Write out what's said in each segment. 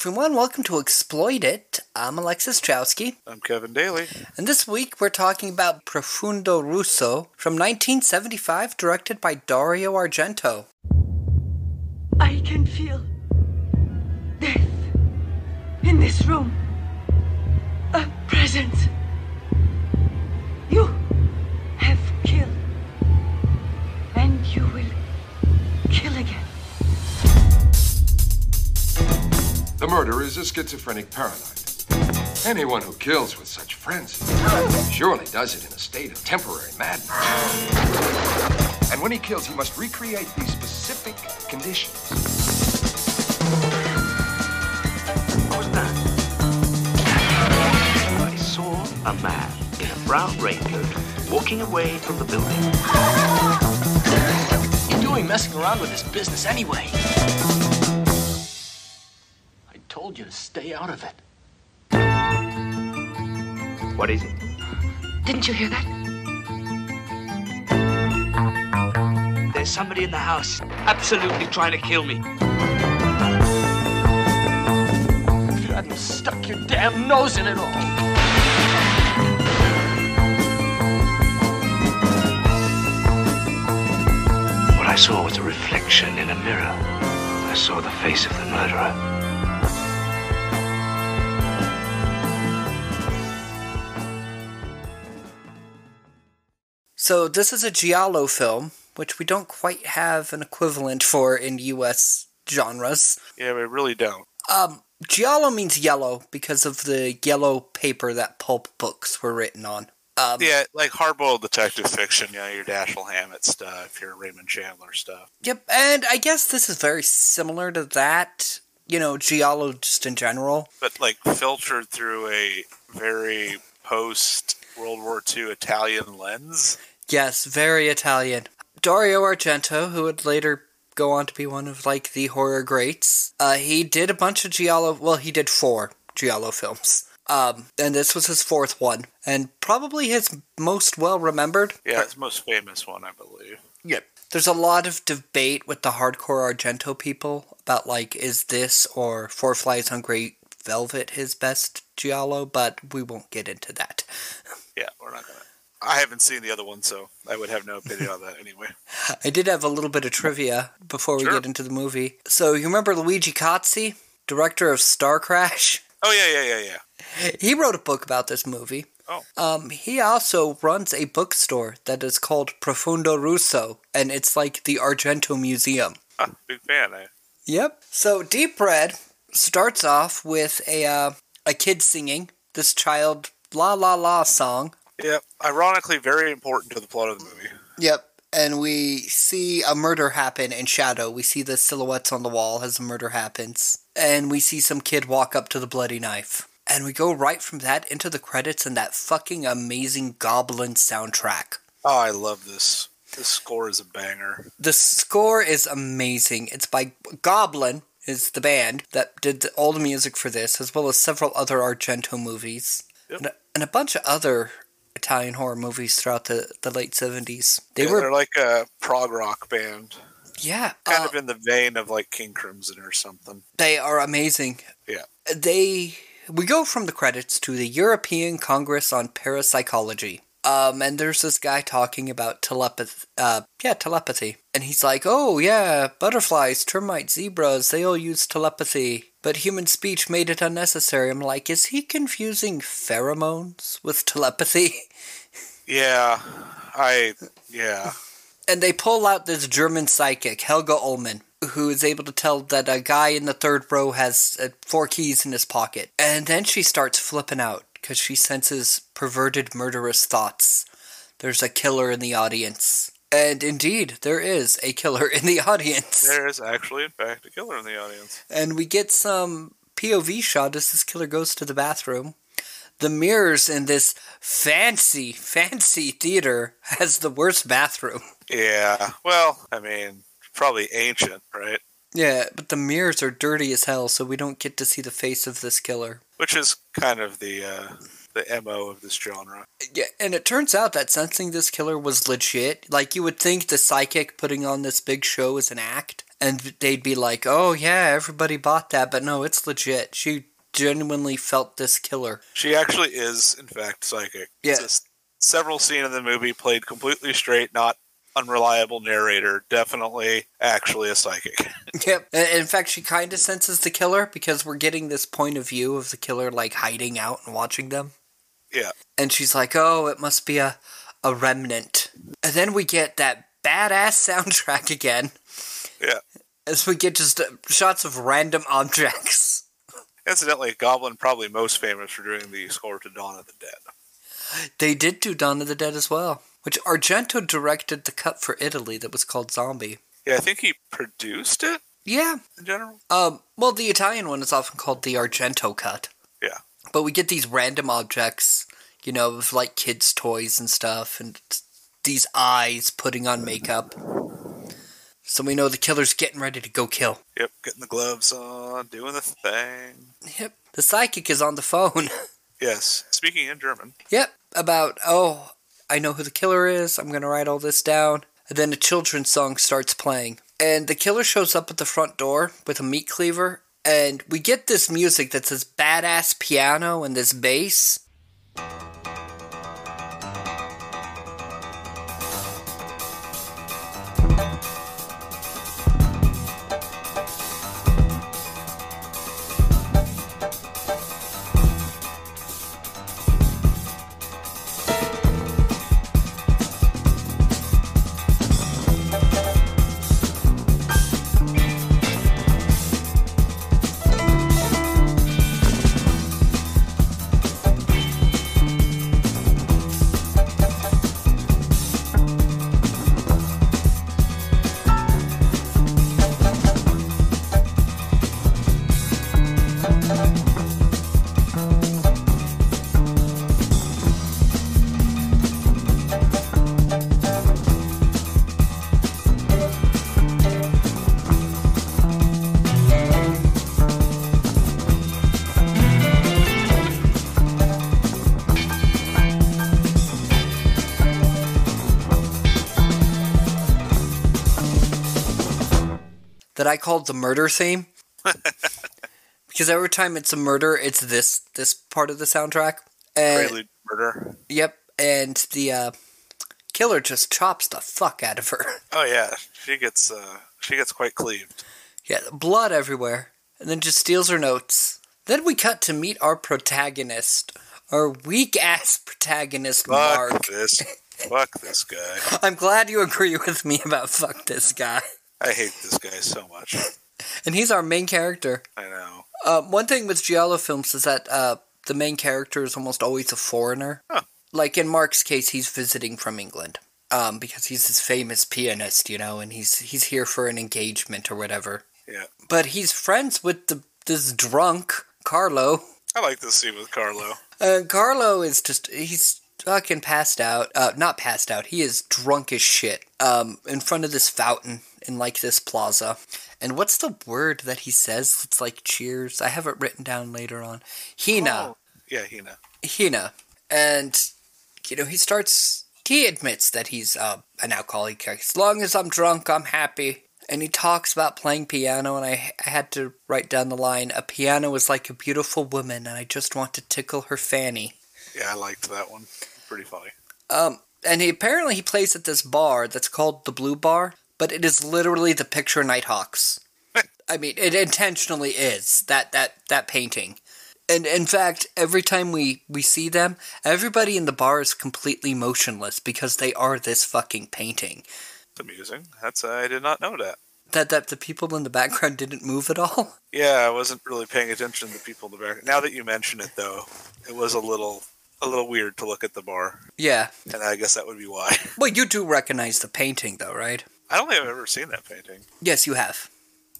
everyone. Welcome to Exploit It. I'm Alexis Chowsky. I'm Kevin Daly. And this week we're talking about Profundo Russo from 1975, directed by Dario Argento. I can feel death in this room. A presence. You have killed. And you will kill again. The murderer is a schizophrenic paranoid. Anyone who kills with such frenzy surely does it in a state of temporary madness. And when he kills, he must recreate these specific conditions. What was that? I saw a man in a brown raincoat walking away from the building. What are doing messing around with this business anyway? I told you to stay out of it. What is it? Didn't you hear that? There's somebody in the house absolutely trying to kill me. If you hadn't stuck your damn nose in it all. What I saw was a reflection in a mirror. I saw the face of the murderer. So, this is a Giallo film, which we don't quite have an equivalent for in US genres. Yeah, we really don't. Um, Giallo means yellow because of the yellow paper that pulp books were written on. Um, Yeah, like hardboiled detective fiction, you know, your Dashiell Hammett stuff, your Raymond Chandler stuff. Yep, and I guess this is very similar to that. You know, Giallo just in general. But like filtered through a very post World War II Italian lens. Yes, very Italian. Dario Argento, who would later go on to be one of like the horror greats, uh, he did a bunch of Giallo. Well, he did four Giallo films. Um, and this was his fourth one, and probably his most well remembered. Yeah, his most famous one, I believe. Yep. There's a lot of debate with the hardcore Argento people about like, is this or Four Flies on Grey Velvet his best Giallo? But we won't get into that. Yeah, we're not gonna. I haven't seen the other one, so I would have no opinion on that anyway. I did have a little bit of trivia before we Sure. get into the movie. So you remember Luigi Cozzi, director of Star Crash? Oh yeah, yeah, yeah, yeah. He wrote a book about this movie. Oh, Um, he also runs a bookstore that is called Profundo Russo, and it's like the Argento Museum. huh, big fan. Eh? Yep. So Deep Red starts off with a uh, a kid singing this child la la la song. Yep. Ironically, very important to the plot of the movie. Yep. And we see a murder happen in shadow. We see the silhouettes on the wall as the murder happens. And we see some kid walk up to the bloody knife. And we go right from that into the credits and that fucking amazing Goblin soundtrack. Oh, I love this. This score is a banger. The score is amazing. It's by Goblin, is the band that did all the music for this, as well as several other Argento movies. Yep. And, a, and a bunch of other Italian horror movies throughout the, the late 70s. They Yeah, were, they're like a prog rock band, yeah, kind uh, of in the vein of like King Crimson or something. they are amazing. Yeah. They, we go from the credits to the European Congress on Parapsychology. Um, and there's this guy talking about telepathy, uh, yeah, telepathy. And he's like, oh, yeah, butterflies, termites, zebras, they all use telepathy. But human speech made it unnecessary. I'm like, is he confusing pheromones with telepathy? Yeah, I yeah. And they pull out this German psychic, Helga Ullmann, who is able to tell that a guy in the third row has uh, four keys in his pocket. And then she starts flipping out because she senses perverted, murderous thoughts. There's a killer in the audience. And indeed, there is a killer in the audience. There is actually, in fact, a killer in the audience. And we get some POV shot as this killer goes to the bathroom. The mirrors in this fancy, fancy theater has the worst bathroom. Yeah. Well, I mean, probably ancient, right? Yeah, but the mirrors are dirty as hell, so we don't get to see the face of this killer. Which is kind of the uh, the mo of this genre. Yeah, and it turns out that sensing this killer was legit. Like you would think the psychic putting on this big show is an act, and they'd be like, "Oh yeah, everybody bought that," but no, it's legit. She genuinely felt this killer. She actually is, in fact, psychic. Yeah. Several scene in the movie played completely straight, not unreliable narrator. Definitely, actually a psychic. Yep. In fact, she kind of senses the killer because we're getting this point of view of the killer like hiding out and watching them. Yeah. And she's like, "Oh, it must be a a remnant." And then we get that badass soundtrack again Yeah. as we get just uh, shots of random objects. Incidentally, Goblin probably most famous for doing the score to Dawn of the Dead. They did do Dawn of the Dead as well, which Argento directed the cut for Italy that was called Zombie. Yeah, I think he produced it Yeah. in general. Um, well, the Italian one is often called the Argento cut. Yeah. But we get these random objects, you know, of like kids' toys and stuff, and these eyes putting on makeup. So we know the killer's getting ready to go kill. Yep, getting the gloves on, doing the thing. Yep. The psychic is on the phone. Yes, speaking in German. yep. About, oh, I know who the killer is. I'm to write all this down. And then a children's song starts playing. And the killer shows up at the front door with a meat cleaver. And we get this music that's this badass piano and this bass. That I called the murder theme. because every time it's a murder, it's this this part of the soundtrack. And Prelude Murder. yep, and the uh, killer just chops the fuck out of her. Oh yeah, she gets uh, she gets quite cleaved. yeah, blood everywhere, and then just steals her notes. Then we cut to meet our protagonist, our weak ass protagonist, Fuck Mark. this. Fuck this guy. I'm glad you agree with me about fuck this guy. I hate this guy so much. And he's our main character. I know. Uh, one thing with Giallo films is that uh, the main character is almost always a foreigner. Huh. Like in Mark's case, he's visiting from England um, because he's this famous pianist, you know, and he's he's here for an engagement or whatever. Yeah. But he's friends with the this drunk Carlo. I like this scene with Carlo. Uh, Carlo is just he's fucking passed out. Uh, not passed out. He is drunk as shit. Um, in front of this fountain in like this plaza. And what's the word that he says? It's like cheers. I have it written down later on. Hina. Oh, yeah, Hina. Hina. And, you know, he starts, he admits that he's uh, an alcoholic. As long as I'm drunk, I'm happy. And he talks about playing piano, and I, I had to write down the line A piano is like a beautiful woman, and I just want to tickle her fanny. Yeah, I liked that one. Pretty funny. Um, and he apparently he plays at this bar that's called the Blue Bar, but it is literally the picture Nighthawks. I mean, it intentionally is that that that painting. And in fact, every time we we see them, everybody in the bar is completely motionless because they are this fucking painting. It's amusing. That's I did not know that. That that the people in the background didn't move at all. Yeah, I wasn't really paying attention to the people in the background. Now that you mention it, though, it was a little a little weird to look at the bar, Yeah. and I guess that would be why. Well, you do recognize the painting, though, right? I don't think I've ever seen that painting. Yes, you have.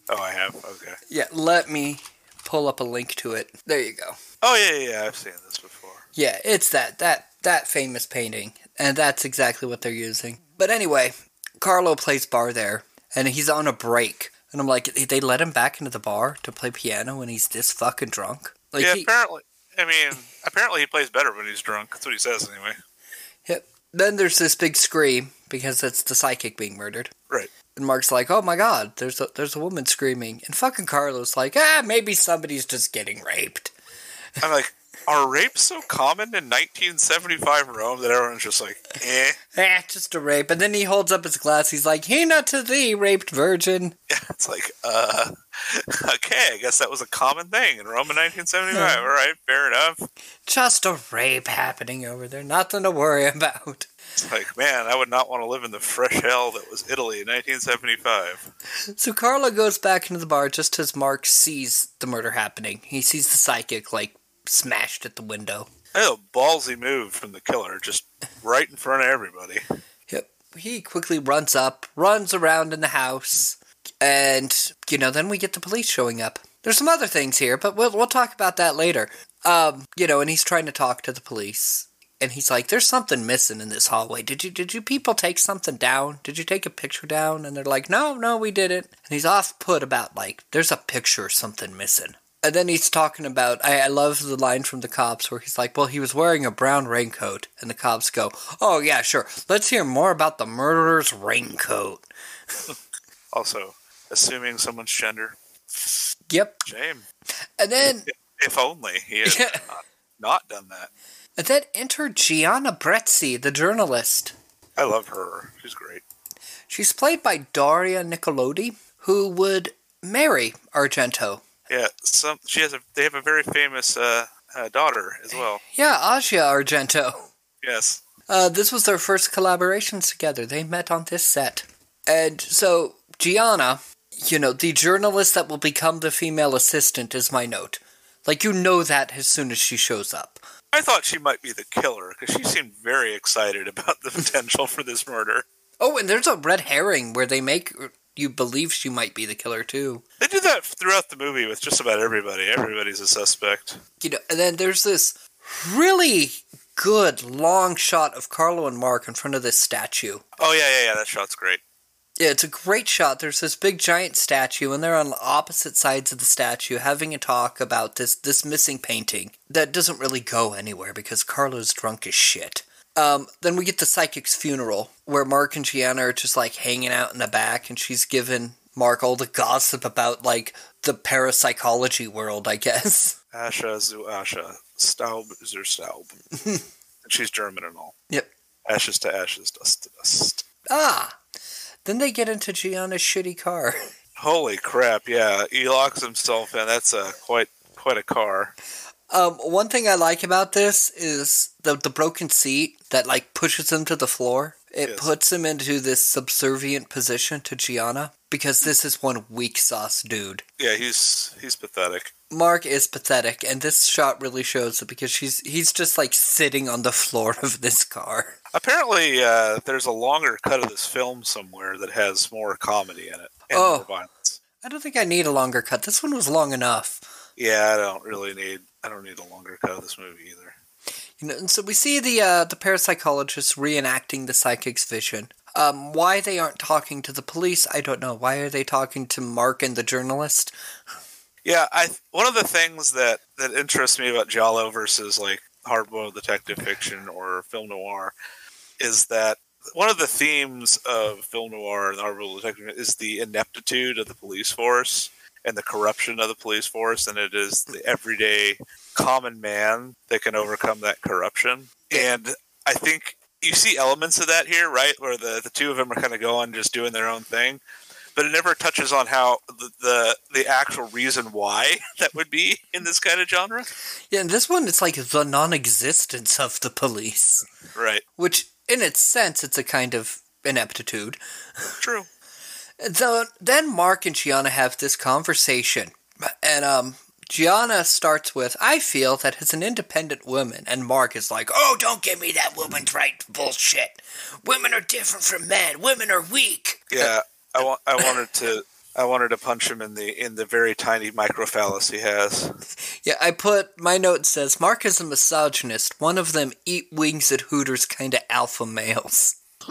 Oh, I have. Okay. Yeah. Let me pull up a link to it. There you go. Oh yeah, yeah, yeah. I've seen this before. Yeah, it's that that that famous painting, and that's exactly what they're using. But anyway, Carlo plays bar there, and he's on a break, and I'm like, they let him back into the bar to play piano when he's this fucking drunk. Like, yeah, he, apparently. I mean, apparently he plays better when he's drunk. That's what he says anyway. Yep. then there's this big scream because it's the psychic being murdered. Right. And Mark's like, "Oh my god, there's a there's a woman screaming." And fucking Carlos like, "Ah, maybe somebody's just getting raped." I'm like, are rapes so common in 1975 Rome that everyone's just like, eh? Eh, just a rape. And then he holds up his glass. He's like, "Hina to thee, raped virgin." Yeah, it's like, uh, okay, I guess that was a common thing in Rome in 1975. All right, fair enough. Just a rape happening over there. Nothing to worry about. It's like, man, I would not want to live in the fresh hell that was Italy in 1975. So Carla goes back into the bar just as Mark sees the murder happening. He sees the psychic like smashed at the window. A ballsy move from the killer, just right in front of everybody. Yep. He quickly runs up, runs around in the house, and you know, then we get the police showing up. There's some other things here, but we'll we'll talk about that later. Um, you know, and he's trying to talk to the police. And he's like, "There's something missing in this hallway. Did you did you people take something down? Did you take a picture down?" And they're like, "No, no, we didn't." And he's off put about like, "There's a picture or something missing." And then he's talking about, I, I love the line from the cops where he's like, well, he was wearing a brown raincoat. And the cops go, oh, yeah, sure. Let's hear more about the murderer's raincoat. Also, assuming someone's gender. Yep. Shame. And then, If only he had Yeah. not, not done that. And then enter Gianna Brezzi, the journalist. I love her. She's great. She's played by Daria Nicolodi, who would marry Argento. Yeah, some she has a. They have a very famous uh, uh, daughter as well. Yeah, Asia Argento. Yes. Uh, this was their first collaborations together. They met on this set. And so, Gianna, you know, the journalist that will become the female assistant is my note. Like, you know that as soon as she shows up. I thought she might be the killer because she seemed very excited about the potential for this murder. Oh, and there's a red herring where they make you believe she might be the killer, too. They do that throughout the movie with just about everybody. Everybody's a suspect. You know, and then there's this really good long shot of Carlo and Mark in front of this statue. Oh yeah, yeah, yeah. That shot's great. Yeah, it's a great shot. There's this big giant statue, and they're on opposite sides of the statue having a talk about this this missing painting that doesn't really go anywhere because Carlo's drunk as shit. Um, then we get the psychic's funeral, where Mark and Gianna are just like hanging out in the back, and she's giving Mark all the gossip about like the parapsychology world, I guess. Asha zu Asha, Staub zur Staub. she's German and all. Yep. Ashes to ashes, dust to dust. Ah, then they get into Gianna's shitty car. Holy crap! Yeah, he locks himself in. That's a quite quite a car. Um, one thing I like about this is the the broken seat that like pushes him to the floor. It Yes. puts him into this subservient position to Gianna because this is one weak sauce dude. Yeah, he's he's pathetic. Mark is pathetic, and this shot really shows it because she's he's just like sitting on the floor of this car. Apparently, uh, there's a longer cut of this film somewhere that has more comedy in it and Oh. more violence. I don't think I need a longer cut. This one was long enough. Yeah, I don't really need. I don't need a longer cut of this movie either. You know, and so we see the uh, the parapsychologist reenacting the psychic's vision. Um, why they aren't talking to the police, I don't know. Why are they talking to Mark and the journalist? Yeah, I one of the things that that interests me about Giallo versus like hardboiled detective fiction or film noir is that one of the themes of film noir and hardboiled detective is the ineptitude of the police force and the corruption of the police force, and it is the everyday common man that can overcome that corruption. And I think you see elements of that here, right? Where the, the two of them are kind of going, just doing their own thing but it never touches on how the, the the actual reason why that would be in this kind of genre. Yeah, in this one, it's like the non-existence of the police, Right. which, in its sense, it's a kind of ineptitude. True. And so then Mark and Gianna have this conversation, and um, Gianna starts with, "I feel that as an independent woman," and Mark is like, "Oh, don't give me that woman's right bullshit. Women are different from men. Women are weak." Yeah. I want. I wanted to. I wanted to punch him in the in the very tiny microphallus he has. Yeah, I put my note says Mark is a misogynist. One of them eat wings at Hooters kind of alpha males.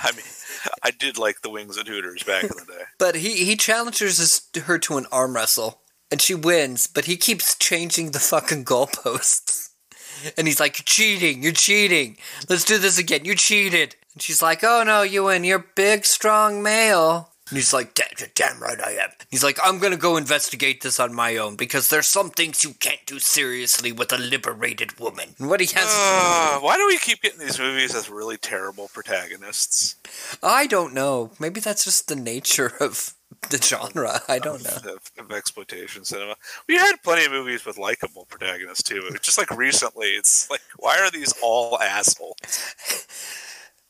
I mean, I did like the wings and Hooters back in the day. But he he challenges her to an arm wrestle, and she wins. But he keeps changing the fucking goalposts, and he's like, "You're cheating! You're cheating! Let's do this again! You cheated!" And she's like, "Oh no, you win! you're big, strong male." And he's like, damn, damn right I am. He's like, I'm gonna go investigate this on my own because there's some things you can't do seriously with a liberated woman. And what he has, Uh, why do we keep getting these movies with really terrible protagonists? I don't know. Maybe that's just the nature of the genre. I don't know. Of, of exploitation cinema. We had plenty of movies with likable protagonists too. Just like recently, it's like, why are these all assholes?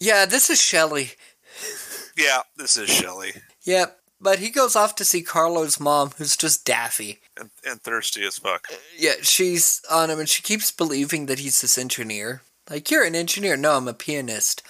Yeah, this is Shelley. Yeah, this is Shelley Yep. But he goes off to see Carlo's mom, who's just daffy. and, and thirsty as fuck. Uh, yeah, she's on him and she keeps believing that he's this engineer. Like, you're an engineer. No, I'm a pianist.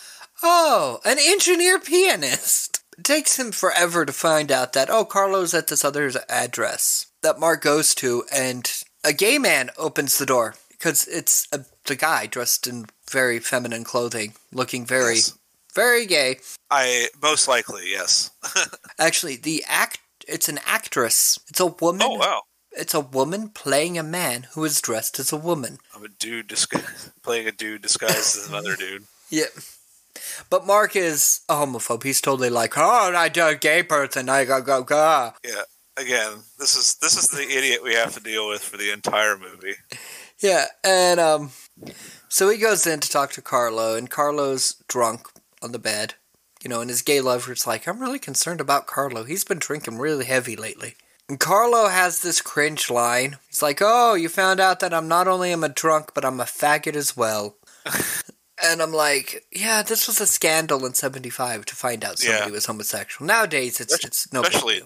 Oh, an engineer pianist. It takes him forever to find out that, oh, Carlo's at this other address that Mark goes to, and a gay man opens the door because it's a, the guy dressed in very feminine clothing, looking very, Yes. Very gay. I most likely yes. Actually, the act. It's an actress. It's a woman. oh wow, It's a woman playing a man who is dressed as a woman. I'm a dude disgu- playing a dude disguised as another dude. Yeah. But Mark is a homophobe. He's totally like, oh, I do a gay person. I go, go, go. Yeah. Again, this is this is the idiot we have to deal with for the entire movie. Yeah, and um, so he goes in to talk to Carlo, and Carlo's drunk on the bed. You know, and his gay lover's like, I'm really concerned about Carlo. He's been drinking really heavy lately. And Carlo has this cringe line. He's like, Oh, you found out that I'm not only am a drunk, but I'm a faggot as well. and I'm like, Yeah, this was a scandal in 75 to find out somebody Yeah. was homosexual. Nowadays, it's, it's no especially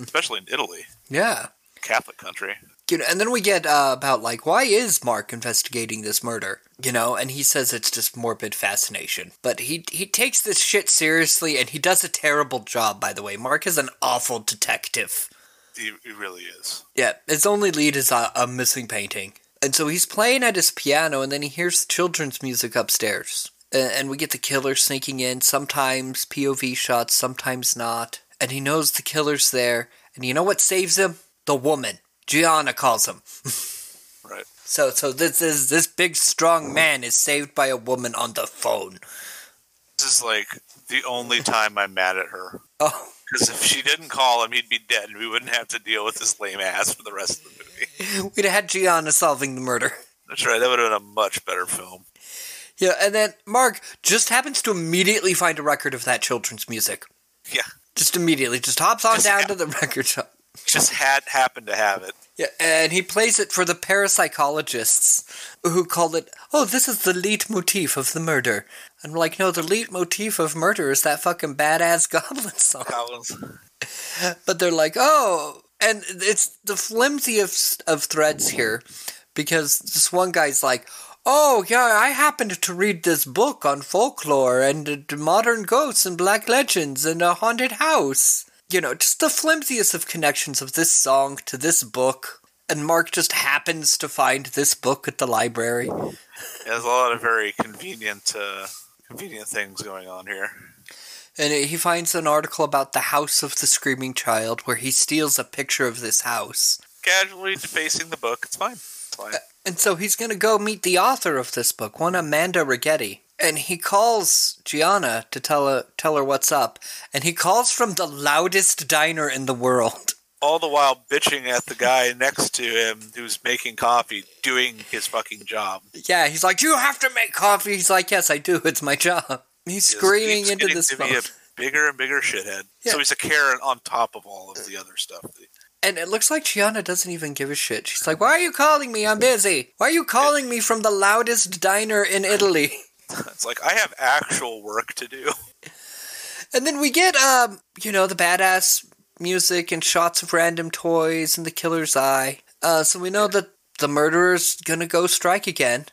especially in Italy, Yeah. Catholic country. You know, and then we get uh, about like why is Mark investigating this murder? You know, and he says it's just morbid fascination. But he he takes this shit seriously, and he does a terrible job. By the way, Mark is an awful detective. He, he really is. Yeah, his only lead is a, a missing painting, and so he's playing at his piano, and then he hears children's music upstairs, and, and we get the killer sneaking in. Sometimes POV shots, sometimes not, and he knows the killer's there. And you know what saves him? The woman. Gianna calls him. Right. So, so this is this big strong man is saved by a woman on the phone. This is like the only time I'm mad at her. Oh, Because if she didn't call him, he'd be dead, and we wouldn't have to deal with this lame ass for the rest of the movie. we'd have had Gianna solving the murder. That's right. That would have been a much better film. Yeah, and then Mark just happens to immediately find a record of that children's music. Yeah. Just immediately, just hops on down ha- to the record shop. Just had happened to have it. Yeah, and he plays it for the parapsychologists who call it, oh, this is the leitmotif of the murder. And we're like, no, the leitmotif of murder is that fucking badass goblin song. Collins. But they're like, oh, and it's the flimsiest of threads here because this one guy's like, oh, yeah, I happened to read this book on folklore and uh, modern ghosts and black legends and a haunted house. You know, just the flimsiest of connections of this song to this book. And Mark just happens to find this book at the library. There's a lot of very convenient, uh, convenient things going on here. And he finds an article about the House of the Screaming Child where he steals a picture of this house. Casually defacing the book. It's fine. It's fine. And so he's going to go meet the author of this book, one Amanda Righetti. And he calls Gianna to tell her, tell her what's up. And he calls from the loudest diner in the world. All the while bitching at the guy next to him who's making coffee, doing his fucking job. Yeah, he's like, You have to make coffee. He's like, Yes, I do. It's my job. He's screaming into this to phone. bigger and bigger shithead. Yeah. So he's a Karen on top of all of the other stuff. And it looks like Gianna doesn't even give a shit. She's like, Why are you calling me? I'm busy. Why are you calling me from the loudest diner in Italy? It's like I have actual work to do. And then we get, um, you know, the badass music and shots of random toys and the killer's eye. Uh, so we know that the murderer's gonna go strike again.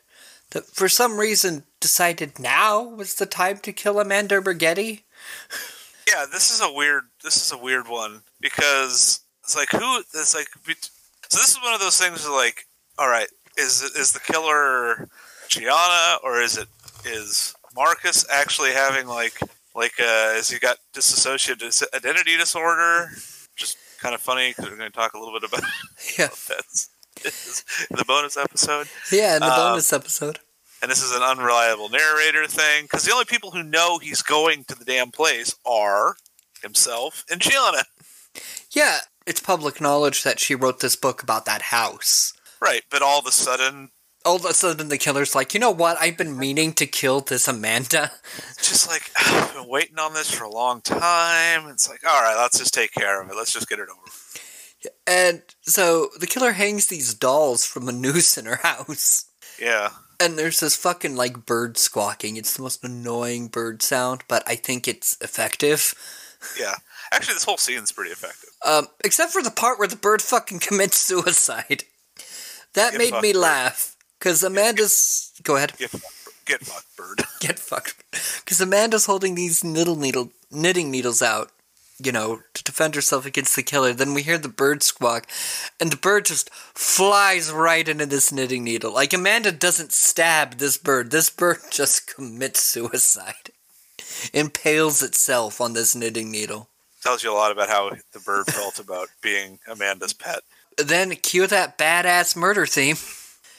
That for some reason decided now was the time to kill Amanda Brigetti. Yeah, this is a weird. This is a weird one because it's like who? It's like so. This is one of those things. Where like, all right, is is the killer Gianna or is it is Marcus actually having like like uh, has he got dissociative dis- identity disorder? Just kind of funny because we're going to talk a little bit about Yeah, that in the bonus episode. yeah, in the Uh, bonus episode. and this is an unreliable narrator thing because the only people who know he's going to the damn place are himself and Gianna. Yeah, it's public knowledge that she wrote this book about that house. Right, but all of a sudden, All of a sudden, the killer's like, you know what? I've been meaning to kill this Amanda. just like I've been waiting on this for a long time. It's like, all right, let's just take care of it. Let's just get it over. And so the killer hangs these dolls from a noose in her house. Yeah, And there's this fucking like bird squawking. It's the most annoying bird sound, but I think it's effective. yeah. Actually, this whole scene's pretty effective. Um, except for the part where the bird fucking commits suicide. That Get made me laugh. Because Amanda's. Go ahead. Get fucked, get fucked, bird. Get fucked. Because Amanda's holding these knittle needle knitting needles out, you know, to defend herself against the killer. Then we hear the bird squawk, and the bird just flies right into this knitting needle. Like Amanda doesn't stab this bird. This bird just commits suicide. Impales itself on this knitting needle. Tells you a lot about how the bird felt about being Amanda's pet. Then cue that badass murder theme.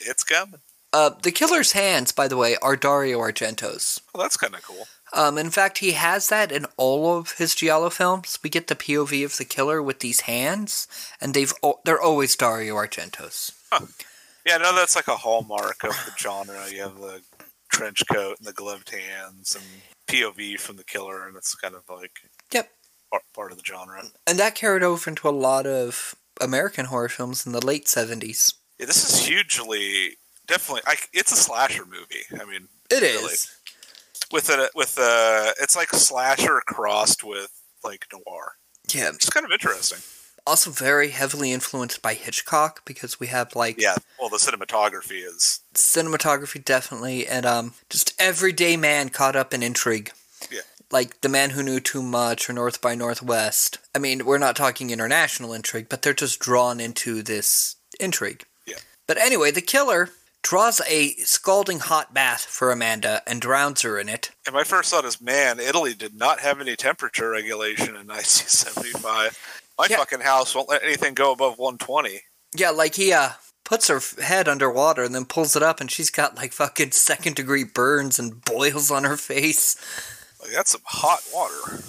It's coming. Uh, the killer's hands, by the way, are Dario Argento's. Well, that's kind of cool. Um, in fact, he has that in all of his Giallo films. We get the POV of the killer with these hands, and they've they're always Dario Argento's. Yeah, no, that's like a hallmark of the genre. You have the trench coat and the gloved hands and POV from the killer, and it's kind of like Yep, part, part of the genre. and that carried over into a lot of American horror films in the late seventies. Yeah, this is hugely, definitely. I, it's a slasher movie. I mean, It is. Really? with a with a, it's like slasher crossed with like noir. Yeah, It's kind of interesting. also very heavily influenced by Hitchcock because we have like Yeah. Well, the cinematography is cinematography definitely, and um, just everyday man caught up in intrigue. Yeah. Like the man who knew too much or North by Northwest. I mean, we're not talking international intrigue, but they're just drawn into this intrigue. But anyway, the killer draws a scalding hot bath for Amanda and drowns her in it. And my first thought is, man, Italy did not have any temperature regulation in 1975. My Yeah. fucking house won't let anything go above 120. Yeah, like he uh puts her head underwater and then pulls it up, and she's got like fucking second degree burns and boils on her face. Like that's some hot water.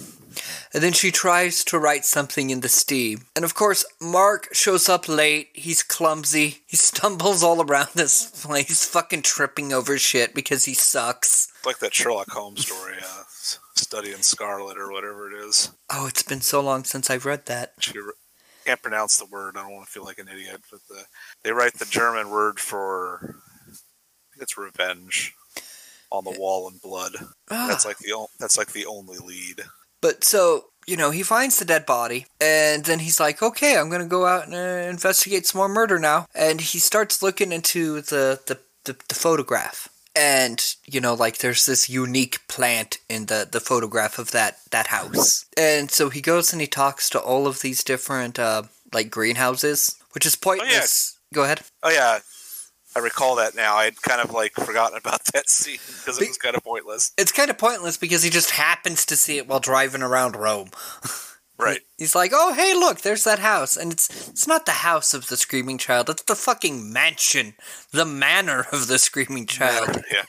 And then she tries to write something in the steam. And of course, Mark shows up late. He's clumsy. He stumbles all around this place, fucking tripping over shit because he sucks. It's like that Sherlock Holmes story, uh, Study in Scarlet or whatever it is. Oh, it's been so long since I've read that. She re- can't pronounce the word. I don't want to feel like an idiot, but the, they write the German word for I think it's revenge on the wall in blood. That's like the o- that's like the only lead. But so, you know, he finds the dead body, and then he's like, okay, I'm gonna go out and uh, investigate some more murder now. And he starts looking into the, the, the, the photograph. And, you know, like there's this unique plant in the, the photograph of that, that house. And so he goes and he talks to all of these different, uh, like greenhouses, which is pointless. Go ahead. Oh yeah, I recall that now. I'd kind of like forgotten about that scene because it was kind of pointless. It's kind of pointless because he just happens to see it while driving around Rome. Right. He's like, "Oh, hey, look, there's that house." And it's it's not the house of the screaming child. It's the fucking mansion, the manor of the screaming child. Yeah.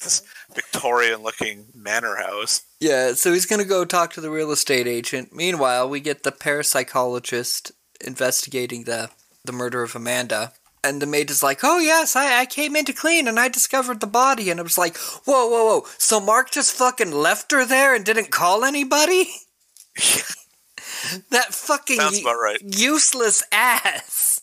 This Victorian-looking manor house. Yeah, so he's going to go talk to the real estate agent. Meanwhile, we get the parapsychologist investigating the the murder of Amanda. And the maid is like, "Oh yes, I, I came in to clean and I discovered the body." And I was like, "Whoa, whoa, whoa! So Mark just fucking left her there and didn't call anybody?" that fucking Sounds u- about right. useless ass.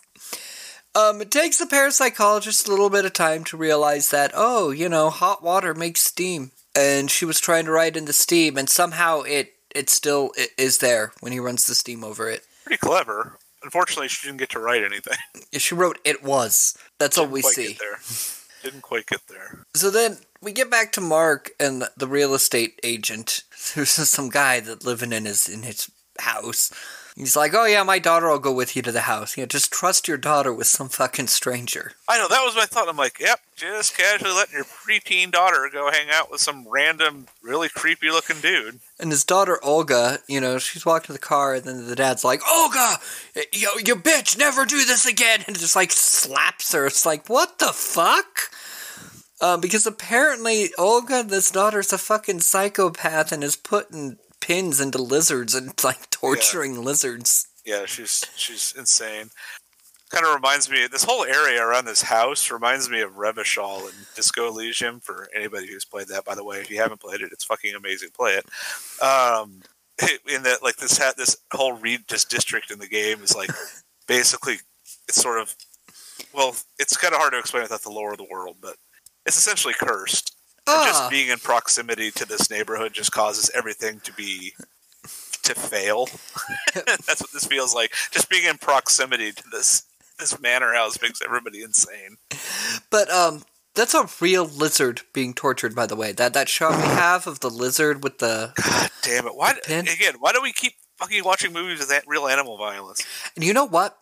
Um, it takes the parapsychologist a little bit of time to realize that, oh, you know, hot water makes steam. And she was trying to ride in the steam, and somehow it it still is there when he runs the steam over it. Pretty clever. Unfortunately, she didn't get to write anything. She wrote it was. That's all Didn't we quite see. Get there. Didn't quite get there. So then we get back to Mark and the real estate agent. There's some guy that living in his in his house. He's like, "Oh yeah, my daughter will go with you to the house. You know, just trust your daughter with some fucking stranger." I know that was my thought. I'm like, yep, just casually letting your preteen daughter go hang out with some random, really creepy-looking dude. And his daughter Olga, you know, she's walking to the car, and then the dad's like, "Olga, you you bitch, never do this again!" And just like slaps her. It's like, what the fuck? Um, because apparently Olga, this daughter's a fucking psychopath and is putting pins into lizards and like torturing lizards. Yeah, she's she's insane. Kind of reminds me. This whole area around this house reminds me of Revachol and Disco Elysium. For anybody who's played that, by the way, if you haven't played it, it's fucking amazing. Play it. Um, in that, like this hat, this whole read this district in the game is like basically it's sort of well, it's kind of hard to explain without the lore of the world, but it's essentially cursed. And Ah. Just being in proximity to this neighborhood just causes everything to be to fail. That's what this feels like. Just being in proximity to this this manor house makes everybody insane. But um, that's a real lizard being tortured. By the way, that that shot we have of the lizard with the God damn it! Why Pin? again? Why do we keep fucking watching movies with that real animal violence? and you know what?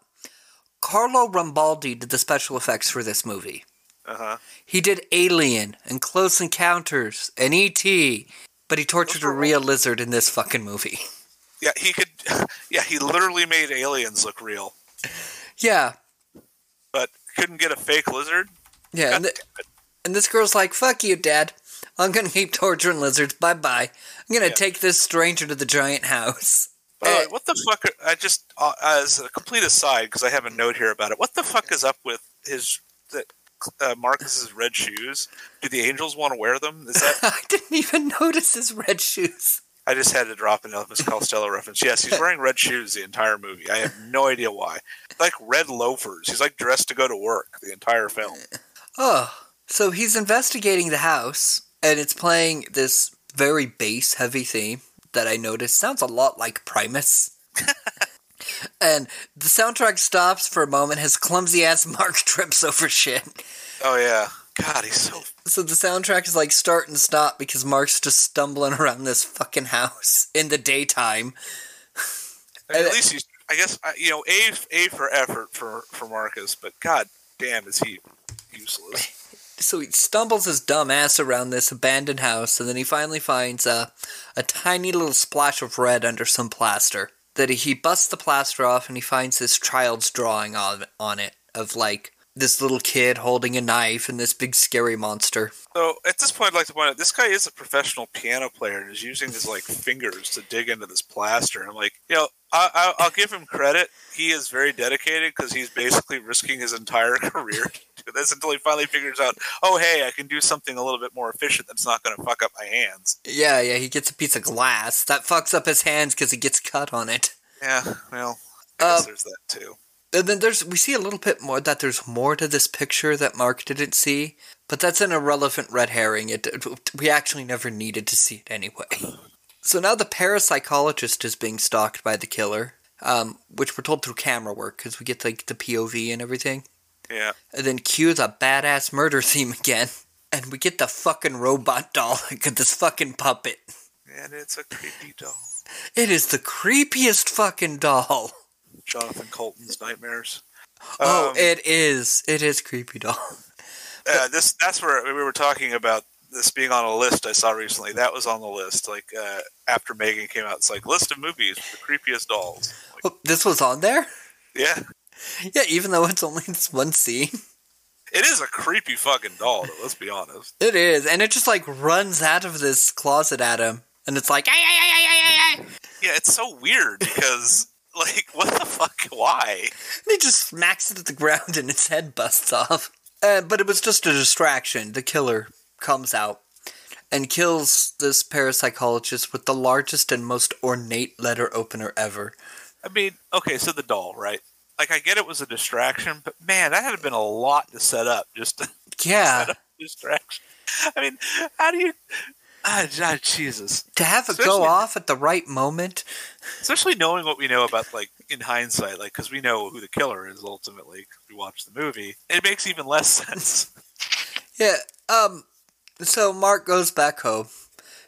Carlo Rambaldi did the special effects for this movie. Uh huh. He did Alien and Close Encounters and E.T., but he tortured a real lizard in this fucking movie. Yeah, he could. Yeah, he literally made aliens look real, Yeah, but couldn't get a fake lizard. yeah. And, th- and this girl's like, fuck you, Dad. I'm gonna keep torturing lizards. Bye bye. I'm gonna Yeah. take this stranger to the giant house. By the way, Eh. what the fuck? Are, I just, uh, as a complete aside, because I have a note here about it. What the fuck is up with his that uh, Marcus's red shoes? Do the angels want to wear them? Is that? I didn't even notice his red shoes. I just had to drop an Elvis Costello reference. Yes, he's wearing red shoes the entire movie. I have no idea why. Like red loafers. He's like dressed to go to work the entire film. Oh, so he's investigating the house, and it's playing this very bass heavy theme that I noticed sounds a lot like Primus. and the soundtrack stops for a moment. His clumsy ass Mark trips over shit. Oh yeah. God, he's so. So the soundtrack is like start and stop because Mark's just stumbling around this fucking house in the daytime. I mean, at least he's. I guess you know a a for effort for for Marcus, but god damn, is he useless. So he stumbles his dumb ass around this abandoned house, and then he finally finds a, a tiny little splash of red under some plaster. That he busts the plaster off, and he finds this child's drawing on on it of like this little kid holding a knife and this big scary monster. So at this point, I'd like to point out this guy is a professional piano player and is using his like fingers to dig into this plaster. I'm like, you know, I, I, I'll give him credit. He is very dedicated because he's basically risking his entire career do this until he finally figures out, oh hey, I can do something a little bit more efficient that's not going to fuck up my hands. Yeah, yeah, he gets a piece of glass that fucks up his hands because he gets cut on it. Yeah, well, I guess Um, there's that too. And then there's we see a little bit more that there's more to this picture that Mark didn't see, but that's an irrelevant red herring. It we actually never needed to see it anyway. So now the parapsychologist is being stalked by the killer, um, which we're told through camera work because we get like the POV and everything. Yeah. And then cue the badass murder theme again, and we get the fucking robot doll, this fucking puppet. And it's a creepy doll. It is the creepiest fucking doll. Jonathan Coulton's nightmares. Oh, Um, it is. It is creepy doll. uh, this that's where we were talking about this being on a list I saw recently. That was on the list. Like uh, after Megan came out, it's like list of movies with the creepiest dolls. Like, Oh, this was on there. yeah, Yeah, even though it's only this one scene. it is a creepy fucking doll. Though, let's be honest. It is, and it just like runs out of this closet at him, and it's like, "Ay, ay, ay, ay, ay, ay, ay." Yeah, it's so weird because like what the fuck? Why? And he just smacks it at the ground, and its head busts off. Uh, but it was just a distraction. The killer comes out and kills this parapsychologist with the largest and most ornate letter opener ever. I mean, okay, so the doll, right? Like I get it was a distraction, but man, that had been a lot to set up just to Yeah, set distraction. I mean, how do you? Ah, ah, Jesus. to have it go off at the right moment. especially knowing what we know about like in hindsight like because we know who the killer is ultimately we watched the movie it makes even less sense Yeah. Um. So Mark goes back home.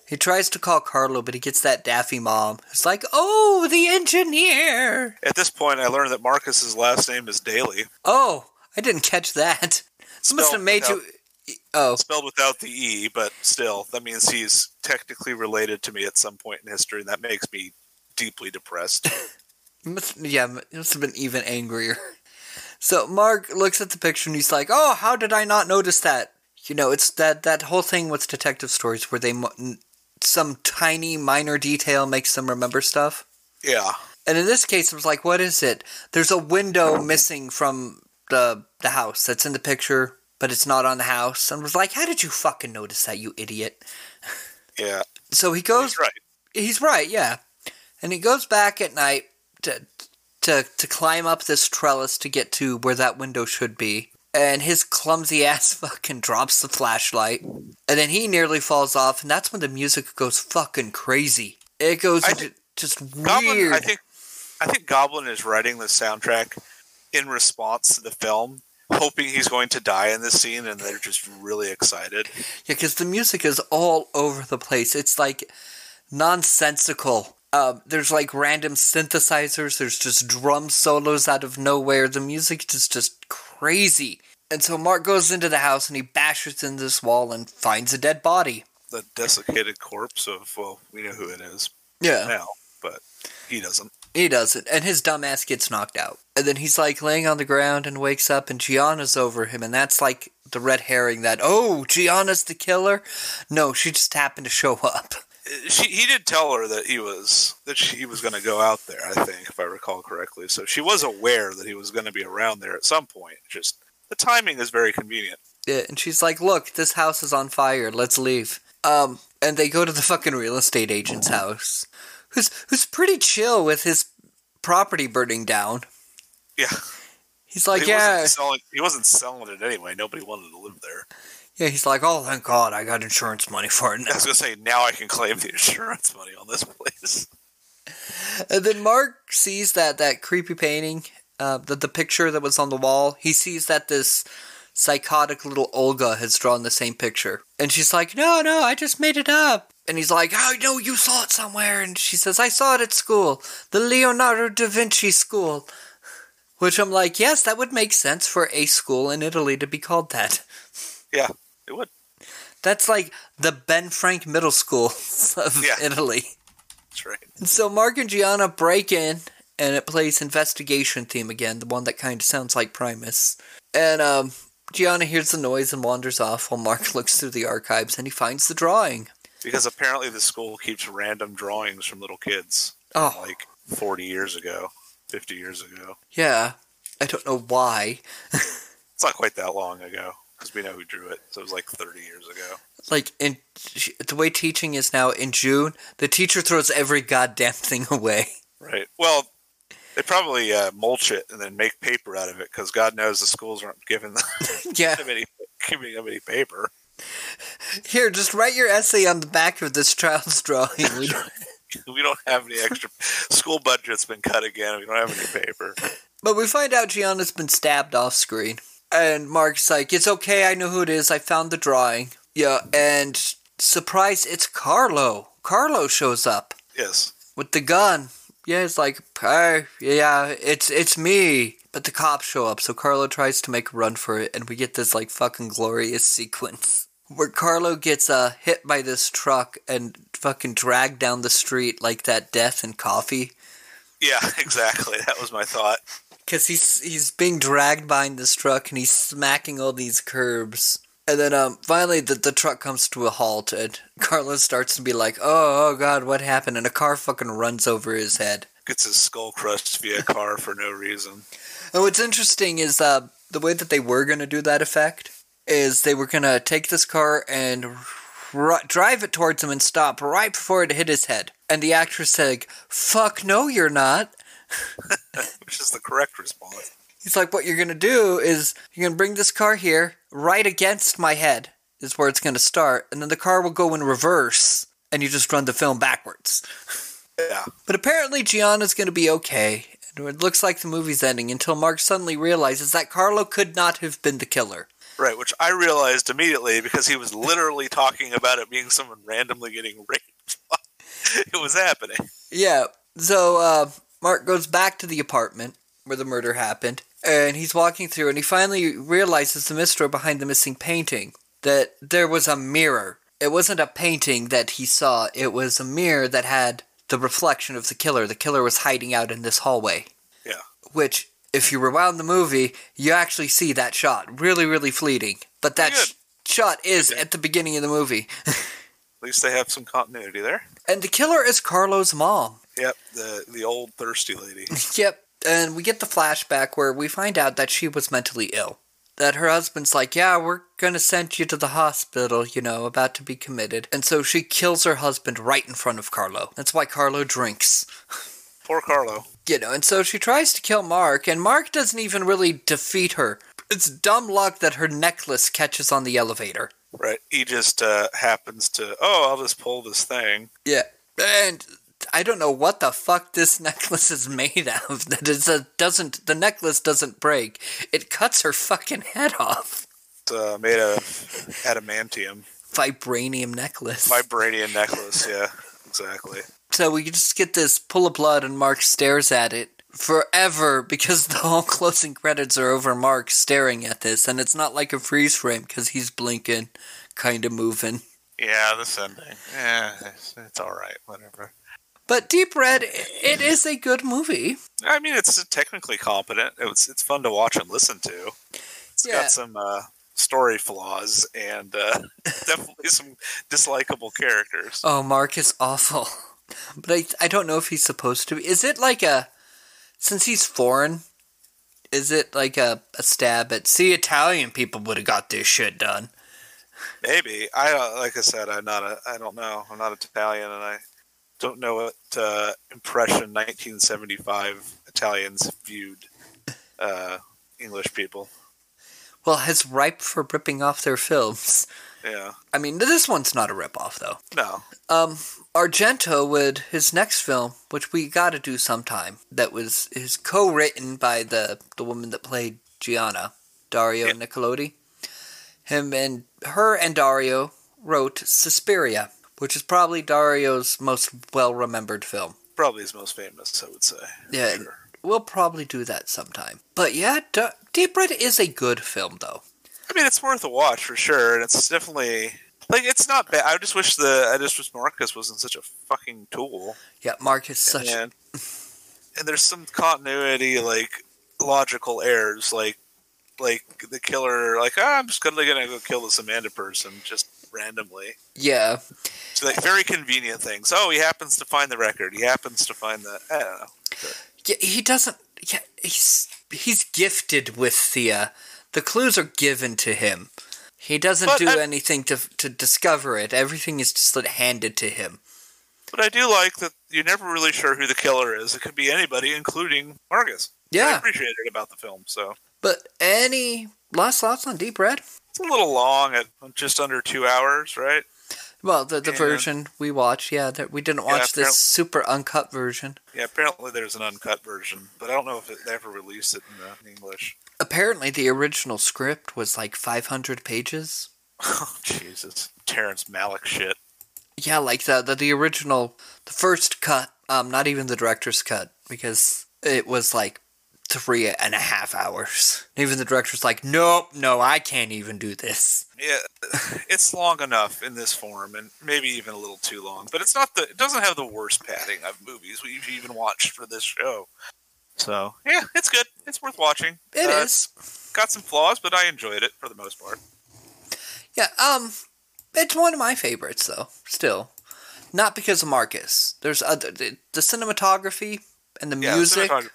He tries to call Carlo, but he gets that daffy mom. It's like, oh, the engineer. at this point i learned that marcus's last name is daly Oh, I didn't catch that. This must have Spelled made you. Oh, spelled without the e but still that means he's technically related to me at some point in history and that makes me deeply depressed must, yeah, must have been even angrier. So Mark looks at the picture and he's like, "Oh, how did I not notice that? You know, it's that that whole thing with detective stories where they some tiny minor detail makes them remember stuff. Yeah. And in this case, it was like, what is it? There's a window missing from the the house that's in the picture, but it's not on the house. And was like, how did you fucking notice that, you idiot? Yeah. So he goes. He's right. He's right, yeah. And he goes back at night to to to climb up this trellis to get to where that window should be. And his clumsy ass fucking drops the flashlight. And then he nearly falls off, and that's when the music goes fucking crazy. It goes think- just Goblin, weird. I think, I think Goblin is writing the soundtrack in response to the film, hoping he's going to die in this scene, and they're just really excited. Yeah, because the music is all over the place. It's like nonsensical. Um, there's like random synthesizers. There's just drum solos out of nowhere. The music is just crazy. And so Mark goes into the house and he bashes in this wall and finds a dead body. The desiccated corpse of well, we know who it is Yeah, now, but he doesn't. he doesn't. And his dumbass gets knocked out. And then he's like laying on the ground and wakes up and Gianna's over him. And that's like the red herring that, oh, Gianna's the killer? No, she just happened to show up. She, he did tell her that he was that she, he was going to go out there. I think, if I recall correctly, so she was aware that he was going to be around there at some point. Just the timing is very convenient. Yeah, and she's like, "Look, this house is on fire. Let's leave." Um, and they go to the fucking real estate agent's house, who's who's pretty chill with his property burning down. Yeah, He's like, he "Yeah, wasn't selling. He wasn't selling it anyway. Nobody wanted to live there. Yeah." He's like, "Oh, thank God, I got insurance money for it I was going to say now I can claim the insurance money on this place. And then Mark sees that that creepy painting, uh, the the picture that was on the wall. He sees that this psychotic little Olga has drawn the same picture, and she's like, "No, no, I just made it up." And he's like, "Oh, no, you saw it somewhere." And she says, "I saw it at school, the Leonardo da Vinci School." Which I'm like, yes, that would make sense for a school in Italy to be called that. Yeah, it would. That's like the Ben Frank Middle School of Yeah. Italy. That's right. And so Mark and Gianna break in, and it plays investigation theme again, the one that kind of sounds like Primus. And um, Gianna hears the noise and wanders off while Mark looks through the archives and he finds the drawing. Because apparently the school keeps random drawings from little kids, Oh, like 40 years ago, 50 years ago. yeah. I don't know why. It's not quite that long ago because we know who drew it. So it was like 30 years ago. Like in the way teaching is now in June, the teacher throws every goddamn thing away. Right. Well, they probably uh, mulch it and then make paper out of it because God knows the schools aren't giving them, Yeah. any, giving them any paper. Here, just write your essay on the back of this child's drawing. We don't- We don't have any extra. School budget's been cut again. We don't have any paper. But we find out Gianna's been stabbed off screen. And Mark's like, it's okay, I know who it is, I found the drawing. Yeah, and surprise, it's Carlo. Carlo shows up Yes. with the gun. Yeah, it's like, hey, yeah, it's it's me. But the cops show up, so Carlo tries to make a run for it, and we get this like fucking glorious sequence where Carlo gets uh, hit by this truck and fucking dragged down the street like that death and coffee. Yeah, exactly. That was my thought. Cause he's he's being dragged behind this truck and he's smacking all these curbs. And then um finally the, the truck comes to a halt and Carlos starts to be like, Oh oh god, what happened? And a car fucking runs over his head. Gets his skull crushed via car for no reason. And what's interesting is uh the way that they were gonna do that effect is they were gonna take this car and r- drive it towards him and stop right before it hit his head. And the actress said, "Fuck no, you're not." Which is the correct response. He's like, what you're gonna do is you're gonna bring this car here, right against my head, is where it's gonna start, and then the car will go in reverse, and you just run the film backwards. Yeah. But apparently Gianna's gonna be okay, and it looks like the movie's ending until Mark suddenly realizes that Carlo could not have been the killer. Right, which I realized immediately because he was literally talking about it being someone randomly getting raped. it was happening. Yeah, so uh, Mark goes back to the apartment where the murder happened, and he's walking through, and he finally realizes the mystery behind the missing painting that there was a mirror. It wasn't a painting that he saw, it was a mirror that had the reflection of the killer. The killer was hiding out in this hallway. Yeah. Which, if you rewound the movie, you actually see that shot. Really, really fleeting. But that sh- shot is at the beginning of the movie. At least they have some continuity there. and the killer is Carlo's mom. Yep, the the old thirsty lady. Yep. And we get the flashback where we find out that she was mentally ill. That her husband's like, yeah, we're gonna send you to the hospital, you know, about to be committed. And so she kills her husband right in front of Carlo. That's why Carlo drinks. Poor Carlo. You know, and so she tries to kill Mark, and Mark doesn't even really defeat her. It's dumb luck that her necklace catches on the elevator. Right. He just uh, happens to. Oh, I'll just pull this thing. Yeah. And I don't know what the fuck this necklace is made of. That is a doesn't the necklace doesn't break. It cuts her fucking head off. It's uh, made of adamantium, Vibranium necklace. vibranium necklace. Yeah, exactly. so we just get this pull of blood and Mark stares at it forever because the whole closing credits are over Mark staring at this and it's not like a freeze frame because he's blinking, kind of moving. Yeah, this ending. Yeah, it's, it's all right. Whatever. But Deep Red, it is a good movie. I mean, it's technically competent. It was, it's fun to watch and listen to. It's Yeah. got some uh, story flaws and uh, definitely some dislikable characters. Oh, Mark is awful. But I, I don't know if he's supposed to be. Is it like a. Since he's foreign, is it like a, a stab at. See, Italian people would have got this shit done. Maybe I uh, like I said, I'm not a. I don't know. I'm not a Italian, and I don't know what uh, impression 1975 Italians viewed uh, English people. Well, has ripe for ripping off their films. Yeah. I mean, this one's not a ripoff, though. No. Um, Argento would his next film, which we got to do sometime, that was is co-written by the the woman that played Gianna, Daria Yeah. Nicolodi. Him and her and Dario wrote Suspiria, which is probably Dario's most well-remembered film. Probably his most famous, I would say. Yeah, Sure. we'll probably do that sometime. But yeah, D- Deep Red is a good film, though. I mean, it's worth a watch for sure, and it's definitely like it's not bad. I just wish the I just wish Marcus wasn't such a fucking tool. Yeah, Marcus is such. and and there's some continuity like logical errors like like the killer like ah, i'm just gonna, gonna go kill this amanda person just randomly Yeah, so like very convenient things oh he happens to find the record he happens to find the i don't know Yeah, he doesn't. Yeah, he's he's gifted with the uh, the clues are given to him. He doesn't But do I- anything to to discover it. Everything is just handed to him. but i do like that you're never really sure who the killer is it could be anybody including marcus i Yeah, appreciate it about the film so but any last thoughts on Deep Red? It's a little long at just under two hours right Well, the the Yeah. version we watched, yeah, that we didn't Yeah, watch this super uncut version. yeah apparently there's an uncut version but i don't know if it, they ever released it in, uh, in english Apparently, the original script was like 500 pages. oh jesus terrence malick shit Yeah, like the, the the original, the first cut. Um, not even the director's cut because it was like three and a half hours. Even the director's like, nope, no, I can't even do this. Yeah, it's long enough in this form, and maybe even a little too long. But it's not the. It doesn't have the worst padding of movies we've even watched for this show. So yeah, it's good. It's worth watching. It Uh, is. got some flaws, but I enjoyed it for the most part. Yeah. Um, it's one of my favorites though. Still, not because of Marcus. There's other the, the cinematography and the Yeah, music. the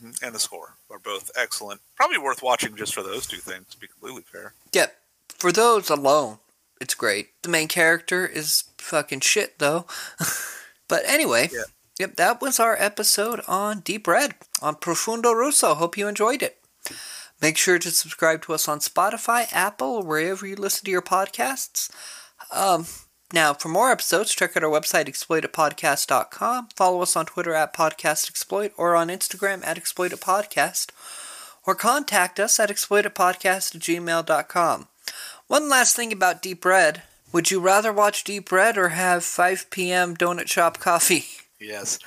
cinematography's great, hmm and the score are both excellent. Probably worth watching just for those two things. To be completely fair. Yeah, for those alone, it's great. The main character is fucking shit, though. but anyway, Yeah. yep, that was our episode on Deep Red, on Profundo Russo. Hope you enjoyed it. Make sure to subscribe to us on Spotify, Apple, or wherever you listen to your podcasts. Um, now, for more episodes, check out our website, exploitedpodcast.com. Follow us on Twitter at podcastexploit or on Instagram at exploitedpodcast or contact us at exploitedpodcast at gmail.com. One last thing about Deep Red. Would you rather watch Deep Red or have 5 p.m. donut shop coffee? Yes,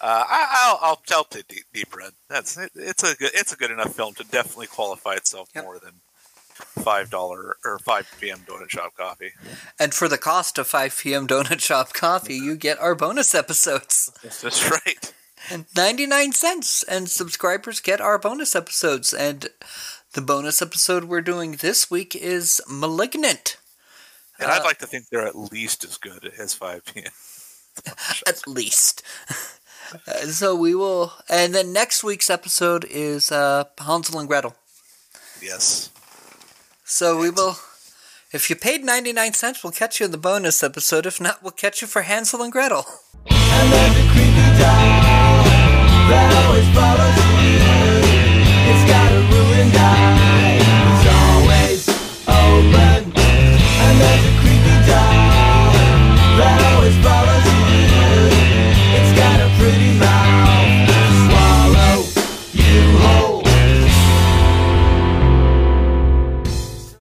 uh, I, I'll I'll tell to deep, deep red. That's it, it's a good it's a good enough film to definitely qualify itself Yep. more than five dollar or five p.m. donut shop coffee. And for the cost of 5 p.m. donut shop coffee, you get our bonus episodes. That's right. 99 cents and subscribers get our bonus episodes and The bonus episode we're doing this week is Malignant. And I'd like to think they're at least as good as 5 p.m. At least. Uh, so we will. And then next week's episode is uh, Hansel and Gretel. Yes. So we will. If you paid 99 cents, we'll catch you in the bonus episode. If not, we'll catch you for Hansel and Gretel. And